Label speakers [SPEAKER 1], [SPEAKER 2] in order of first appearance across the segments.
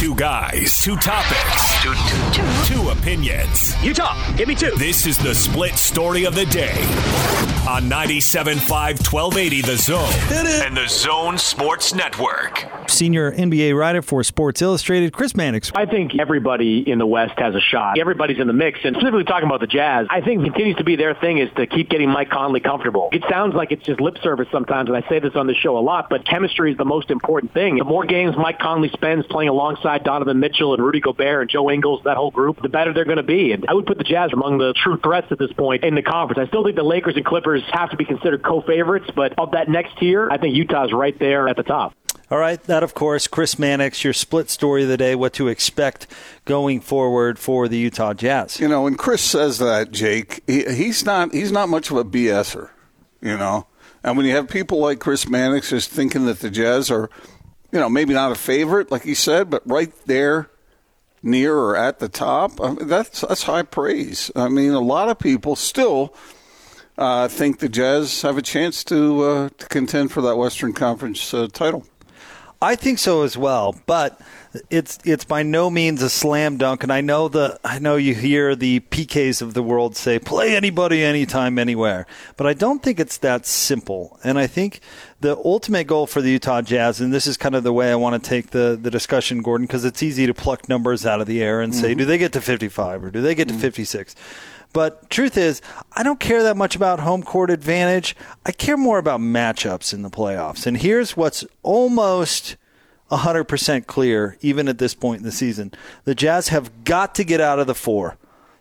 [SPEAKER 1] Two guys, two topics, two opinions.
[SPEAKER 2] You talk. Give me two.
[SPEAKER 1] This is the split story of the day on 97.5 1280 The Zone and the Zone Sports Network.
[SPEAKER 3] Senior NBA writer for Sports Illustrated, Chris Mannix.
[SPEAKER 4] I think everybody in the West has a shot. Everybody's in the mix, and specifically talking about the Jazz, I think continues to be their thing is to keep getting Mike Conley comfortable. It sounds like it's just lip service sometimes, and I say this on the show a lot, but chemistry is the most important thing. The more games Mike Conley spends playing alongside Donovan Mitchell and Rudy Gobert and Joe Ingles, that whole group, the better they're going to be. And I would put the Jazz among the true threats at this point in the conference. I still think the Lakers and Clippers have to be considered co-favorites, but of that next tier, I think Utah's right there at the top.
[SPEAKER 3] All right, that of course, Chris Mannix, your split story of the day, what to expect going forward for the Utah Jazz.
[SPEAKER 5] You know, when Chris says that, Jake, he, he's not he's not much of a BSer, you know. And when you have people like Chris Mannix just thinking that the Jazz are, you know, maybe not a favorite, like he said, but right there near or at the top, I mean, that's that's high praise. I mean, a lot of people still uh, think the Jazz have a chance to uh, to contend for that Western Conference uh, title.
[SPEAKER 3] I think so as well, but it's it's by no means a slam dunk. And I know the I know you hear the PKs of the world say play anybody, anytime, anywhere, but I don't think it's that simple. And I think the ultimate goal for the Utah Jazz, and this is kind of the way I want to take the the discussion, Gordon, because it's easy to pluck numbers out of the air and mm-hmm. say, do they get to 55 or do they get to mm-hmm. 56? But truth is, I don't care that much about home court advantage. I care more about matchups in the playoffs. And here's what's almost 100% clear, even at this point in the season. The Jazz have got to get out of the four.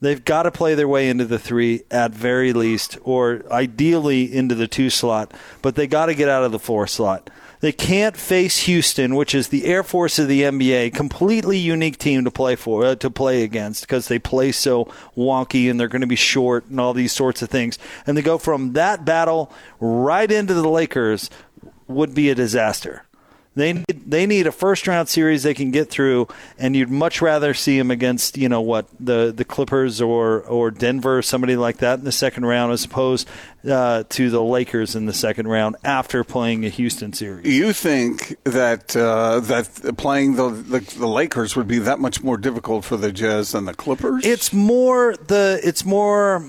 [SPEAKER 3] They've got to play their way into the three at very least, or ideally into the two slot, but they got to get out of the four slot. They can't face Houston, which is the Air Force of the NBA, completely unique team to play for uh, to play against because they play so wonky and they're going to be short and all these sorts of things. And they go from that battle right into the Lakers would be a disaster. They need, they need a first round series they can get through, and you'd much rather see them against you know what the the Clippers or or Denver, somebody like that in the second round, as opposed uh, to the Lakers in the second round after playing a Houston series.
[SPEAKER 5] You think that uh, that playing the, the, the Lakers would be that much more difficult for the Jazz than the Clippers?
[SPEAKER 3] It's more the it's more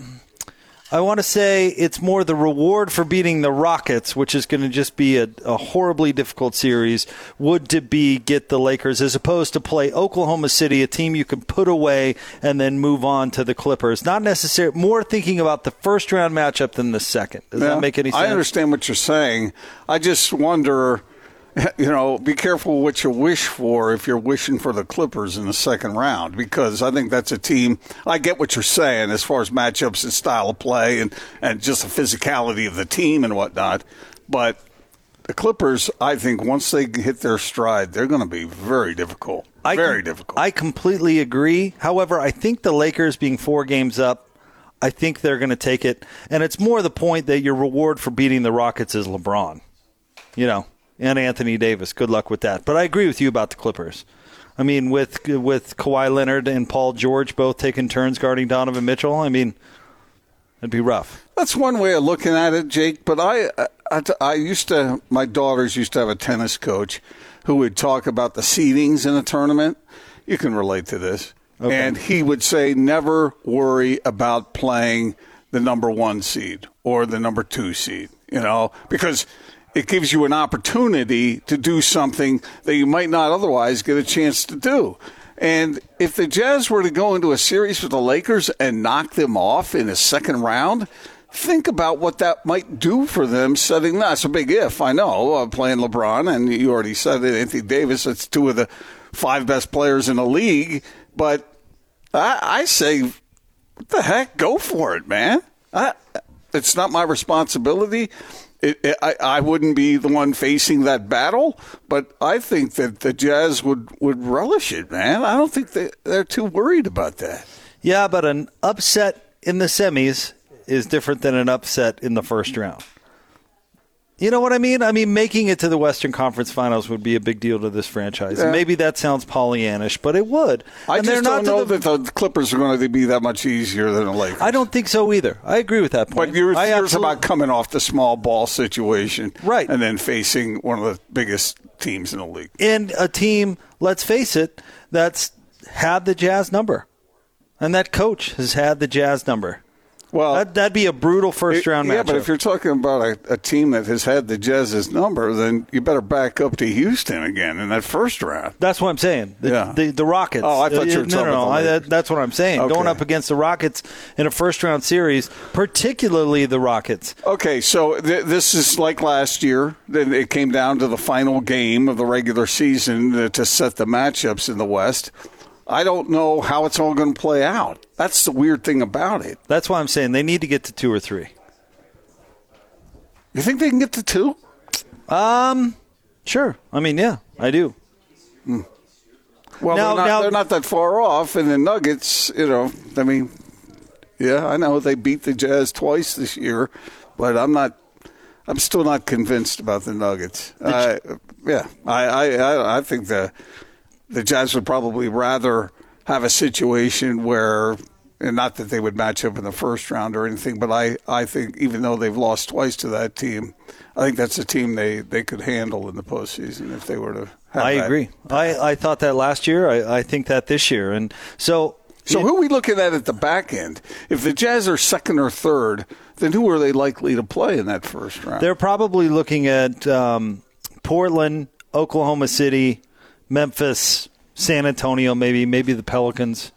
[SPEAKER 3] I want to say it's more the reward for beating the Rockets, which is going to just be a, a, horribly difficult series, would to be get the Lakers as opposed to play Oklahoma City, a team you can put away and then move on to the Clippers. Not necessarily more thinking about the first round matchup than the second. Does yeah, that make any sense?
[SPEAKER 5] I understand what you're saying. I just wonder you know, be careful what you wish for if you're wishing for the Clippers in the second round, because I think that's a team. I get what you're saying as far as matchups and style of play and, and just the physicality of the team and whatnot. But the Clippers, I think, once they hit their stride, they're going to be very difficult.
[SPEAKER 3] I
[SPEAKER 5] very
[SPEAKER 3] com-
[SPEAKER 5] difficult.
[SPEAKER 3] I completely agree. However, I think the Lakers being four games up, I think they're going to take it. And it's more the point that your reward for beating the Rockets is LeBron. You know, and Anthony Davis. Good luck with that. But I agree with you about the Clippers. I mean, with with Kawhi Leonard and Paul George both taking turns guarding Donovan Mitchell, I mean, it'd be rough.
[SPEAKER 5] That's one way of looking at it, Jake. But I, I, I used to, my daughters used to have a tennis coach who would talk about the seedings in a tournament. You can relate to this. Okay. And he would say, never worry about playing the number one seed or the number two seed, you know, because it gives you an opportunity to do something that you might not otherwise get a chance to do. And if the Jazz were to go into a series with the Lakers and knock them off in a second round, think about what that might do for them setting that's a big if i know uh, playing lebron and you already said it anthony davis it's two of the five best players in the league but i, I say what the heck go for it man I, it's not my responsibility it, it, I, I wouldn't be the one facing that battle, but I think that the Jazz would, would relish it, man. I don't think they, they're too worried about that.
[SPEAKER 3] Yeah, but an upset in the semis is different than an upset in the first round. You know what I mean? I mean, making it to the Western Conference Finals would be a big deal to this franchise.
[SPEAKER 5] Yeah.
[SPEAKER 3] Maybe that sounds Pollyannish, but it would.
[SPEAKER 5] I
[SPEAKER 3] And
[SPEAKER 5] just don't know
[SPEAKER 3] the-
[SPEAKER 5] that the Clippers are going to be that much easier than the Lakers.
[SPEAKER 3] I don't think so either. I agree with that point.
[SPEAKER 5] But you're
[SPEAKER 3] absolutely-
[SPEAKER 5] about coming off the small ball situation,
[SPEAKER 3] Right.
[SPEAKER 5] And then facing one of the biggest teams in the league.
[SPEAKER 3] and a team, let's face it, that's had the Jazz number, and that coach has had the Jazz number.
[SPEAKER 5] Well,
[SPEAKER 3] That, that'd be a brutal first round
[SPEAKER 5] yeah,
[SPEAKER 3] matchup.
[SPEAKER 5] but if you're talking about a, a team that has had the Jazz's number, then you better back up to Houston again in that first round.
[SPEAKER 3] That's what I'm saying. The,
[SPEAKER 5] Yeah.
[SPEAKER 3] the, the Rockets.
[SPEAKER 5] Oh, I thought you were
[SPEAKER 3] Uh,
[SPEAKER 5] talking
[SPEAKER 3] no, no,
[SPEAKER 5] about
[SPEAKER 3] no. I, that, that's what I'm saying.
[SPEAKER 5] Okay.
[SPEAKER 3] Going up against the Rockets in a first round series, particularly the Rockets.
[SPEAKER 5] Okay, so th- this is like last year. Then it came down to the final game of the regular season to set the matchups in the West. I don't know how it's all going to play out. That's the weird thing about it.
[SPEAKER 3] That's why I'm saying they need to get to two or three.
[SPEAKER 5] You think they can get to two?
[SPEAKER 3] Um, Sure. I mean, yeah, I do.
[SPEAKER 5] Well,
[SPEAKER 3] Now-
[SPEAKER 5] they're, not,
[SPEAKER 3] now-
[SPEAKER 5] they're not that far off. And the Nuggets, you know, I mean, yeah, I know they beat the Jazz twice this year, but I'm not. I'm still not convinced about the Nuggets. I, yeah, I, I, I, I think the the Jazz would probably rather have a situation where, and not that they would match up in the first round or anything, but I, I think even though they've lost twice to that team, I think that's a team they, they could handle in the postseason if they were to. Have
[SPEAKER 3] I
[SPEAKER 5] that.
[SPEAKER 3] agree. I, I thought that last year. I, I think that this year. And so.
[SPEAKER 5] So who are we looking at at the back end? If the Jazz are second or third, then who are they likely to play in that first round?
[SPEAKER 3] They're probably looking at um, Portland, Oklahoma City, Memphis, San Antonio, maybe maybe the Pelicans.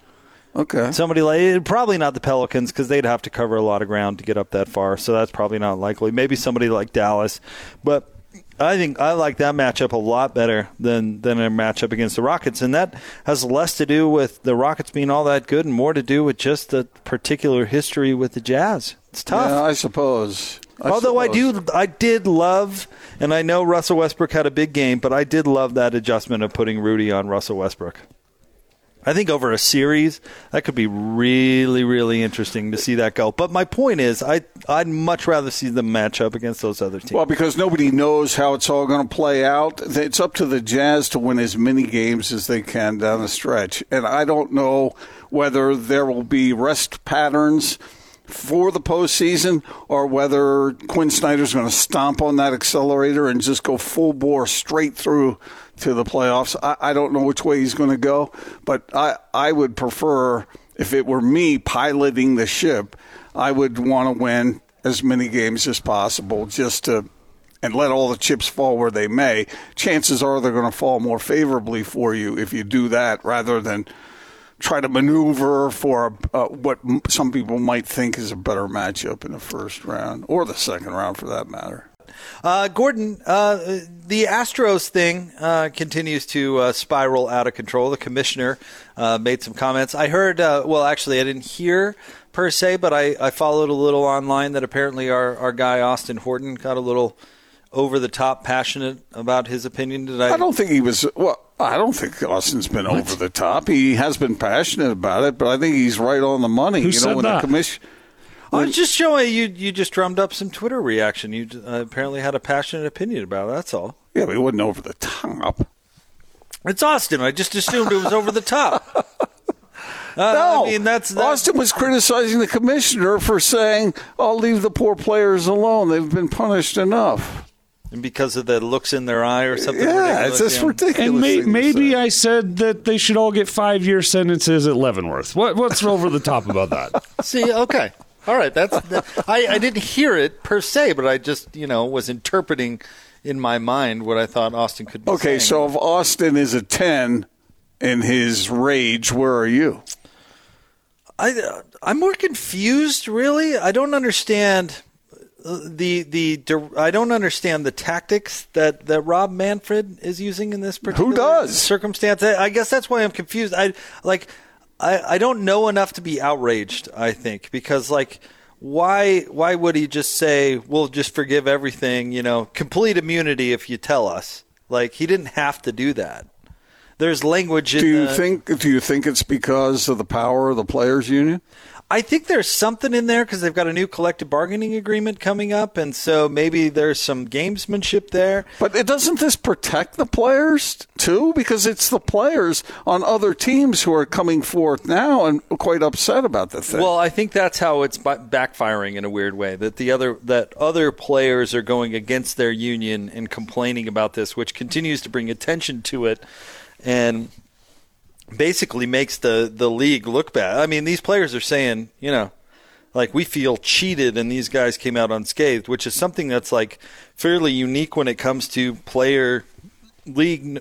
[SPEAKER 5] okay.
[SPEAKER 3] Somebody like eh, probably not the Pelicans because they'd have to cover a lot of ground to get up that far. So that's probably not likely. Maybe somebody like Dallas, but I think I like that matchup a lot better than than a matchup against the Rockets, and that has less to do with the Rockets being all that good and more to do with just the particular history with the Jazz. It's tough.
[SPEAKER 5] Yeah, I suppose. I
[SPEAKER 3] Although I do, I did love, and I know Russell Westbrook had a big game, but I did love that adjustment of putting Rudy on Russell Westbrook. I think over a series, that could be really, really interesting to see that go. But my point is, I I'd much rather see them match up against those other teams.
[SPEAKER 5] Well, because nobody knows how it's all going to play out. It's up to the Jazz to win as many games as they can down the stretch. And I don't know whether there will be rest patterns for the postseason or whether Quinn Snyder's going to stomp on that accelerator and just go full bore straight through to the playoffs. I, I don't know which way he's going to go, but I, I would prefer, if it were me piloting the ship, I would want to win as many games as possible just to and let all the chips fall where they may. Chances are they're going to fall more favorably for you if you do that rather than try to maneuver for uh, what some people might think is a better matchup in the first round or the second round for that matter.
[SPEAKER 3] Uh, Gordon, uh, the Astros thing uh, continues to uh, spiral out of control. The commissioner uh, made some comments. I heard, uh, well, actually, I didn't hear per se, but I, I followed a little online that apparently our, our guy, Austin Horton, got a little over the top passionate about his opinion. Did I?
[SPEAKER 5] I don't think he was. Well, I don't think Austin's been over the top. He has been passionate about it, but I think he's right on the money.
[SPEAKER 2] Who
[SPEAKER 5] you know,
[SPEAKER 2] said
[SPEAKER 5] when
[SPEAKER 2] that?
[SPEAKER 5] the commission.
[SPEAKER 3] I was just showing you. You just drummed up some Twitter reaction. You uh, apparently had a passionate opinion about it. That's all.
[SPEAKER 5] Yeah, but he wasn't over the top.
[SPEAKER 3] It's Austin. I just assumed it was over the top. Uh,
[SPEAKER 5] No,
[SPEAKER 3] I mean that's, that's
[SPEAKER 5] Austin was criticizing the commissioner for saying, "I'll leave the poor players alone. They've been punished enough."
[SPEAKER 3] And because of the looks in their eye or something.
[SPEAKER 5] Yeah, it's just
[SPEAKER 3] yeah.
[SPEAKER 5] ridiculous.
[SPEAKER 2] And may, maybe
[SPEAKER 5] say.
[SPEAKER 2] I said that they should all get five year sentences at Leavenworth. What, what's over the top about that?
[SPEAKER 3] See, okay, all right. That's that, I, I didn't hear it per se, but I just you know was interpreting in my mind what I thought Austin could be.
[SPEAKER 5] Okay,
[SPEAKER 3] saying.
[SPEAKER 5] so if Austin is a ten in his rage, where are you?
[SPEAKER 3] I I'm more confused. Really, I don't understand the the I don't understand the tactics that that Rob Manfred is using in this particular Who
[SPEAKER 5] does?
[SPEAKER 3] circumstance. I guess that's why I'm confused. I like I I don't know enough to be outraged. I think because like. Why? Why would he just say, "We'll just forgive everything"? You know, complete immunity if you tell us. Like he didn't have to do that. There's language. In
[SPEAKER 5] Do you
[SPEAKER 3] the,
[SPEAKER 5] think? Do you think it's because of the power of the players' union?
[SPEAKER 3] I think there's something in there because they've got a new collective bargaining agreement coming up, and so maybe there's some gamesmanship there.
[SPEAKER 5] But it doesn't this protect the players too? Because it's the players on other teams who are coming forth now and quite upset about the thing.
[SPEAKER 3] Well, I think that's how it's backfiring in a weird way. That the other that other players are going against their union and complaining about this, which continues to bring attention to it, and basically makes the the league look bad. I mean, these players are saying, you know, like we feel cheated and these guys came out unscathed, which is something that's like fairly unique when it comes to player league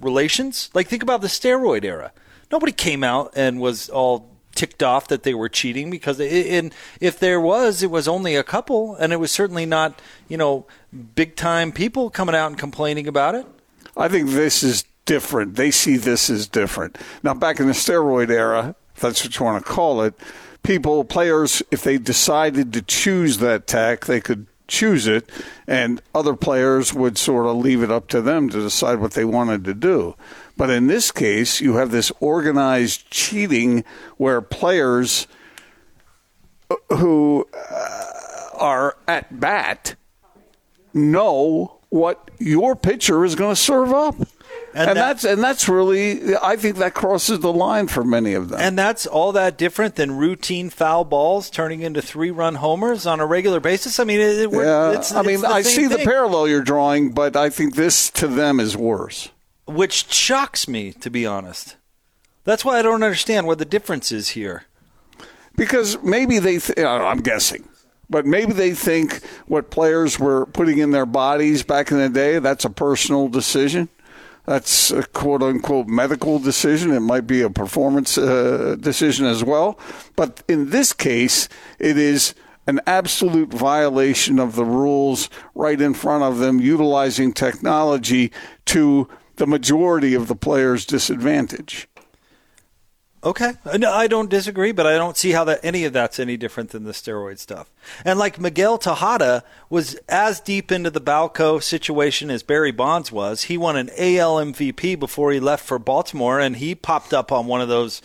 [SPEAKER 3] relations. Like think about the steroid era. Nobody came out and was all ticked off that they were cheating because and if there was it was only a couple and it was certainly not, you know, big time people coming out and complaining about it.
[SPEAKER 5] I think this is different. They see this as different. Now, back in the steroid era, if that's what you want to call it, people, players, if they decided to choose that tack, they could choose it, and other players would sort of leave it up to them to decide what they wanted to do. But in this case, you have this organized cheating where players who uh, are at bat know what your pitcher is going to serve up. And, and that, that's and that's really I think that crosses the line for many of them.
[SPEAKER 3] And that's all that different than routine foul balls turning into three run homers on a regular basis. I mean, it,
[SPEAKER 5] yeah,
[SPEAKER 3] it's,
[SPEAKER 5] I mean, I see
[SPEAKER 3] thing.
[SPEAKER 5] the parallel you're drawing, but I think this to them is worse.
[SPEAKER 3] Which shocks me, to be honest. That's why I don't understand what the difference is here.
[SPEAKER 5] Because maybe they, th- uh, I'm guessing, but maybe they think what players were putting in their bodies back in the day, that's a personal decision. That's a quote unquote medical decision. It might be a performance uh, decision as well. But in this case, it is an absolute violation of the rules right in front of them, utilizing technology to the majority of the players' disadvantage.
[SPEAKER 3] Okay, uh, no, I don't disagree, but I don't see how that any of that's any different than the steroid stuff. And like Miguel Tejada was as deep into the Balco situation as Barry Bonds was. He won an AL MVP before he left for Baltimore, and he popped up on one of those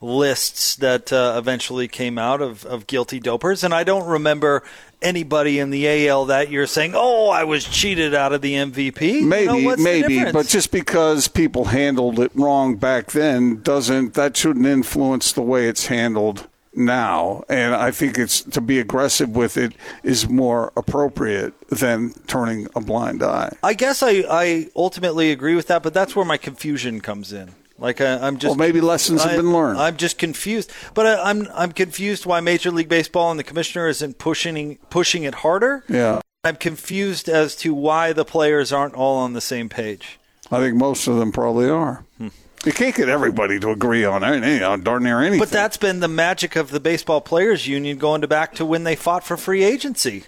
[SPEAKER 3] lists that uh, eventually came out of, of guilty dopers. And I don't remember anybody in the AL that year saying, "Oh, I was cheated out of the MVP."
[SPEAKER 5] Maybe,
[SPEAKER 3] you know,
[SPEAKER 5] maybe, but just because people handled it wrong back then doesn't that shouldn't influence the way it's handled now. And I think it's to be aggressive with it is more appropriate than turning a blind eye.
[SPEAKER 3] I guess I, I ultimately agree with that, but that's where my confusion comes in. Like I, am just
[SPEAKER 5] well, maybe lessons
[SPEAKER 3] I,
[SPEAKER 5] have been learned.
[SPEAKER 3] I'm just confused, but I, I'm I'm confused why Major League Baseball and the commissioner isn't pushing pushing it harder.
[SPEAKER 5] Yeah,
[SPEAKER 3] I'm confused as to why the players aren't all on the same page.
[SPEAKER 5] I think most of them probably are. Hmm. You can't get everybody to agree on anything, on darn near anything.
[SPEAKER 3] But that's been the magic of the baseball players union going to back to when they fought for free agency.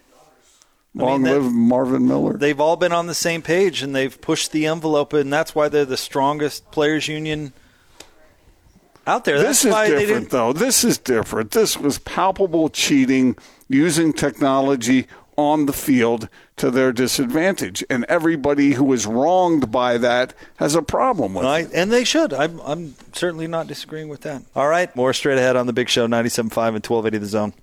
[SPEAKER 5] Long I mean, live Marvin Miller.
[SPEAKER 3] They've all been on the same page and they've pushed the envelope, and that's why they're the strongest players union out there.
[SPEAKER 5] That's
[SPEAKER 3] this
[SPEAKER 5] is different, though. This is different. This was palpable cheating using technology on the field to their disadvantage. And everybody who is wronged by that has a problem with
[SPEAKER 3] right.
[SPEAKER 5] it.
[SPEAKER 3] And they should. I'm, I'm certainly not disagreeing with that. All right. More straight ahead on the big show, 97.5 and 1280 The Zone.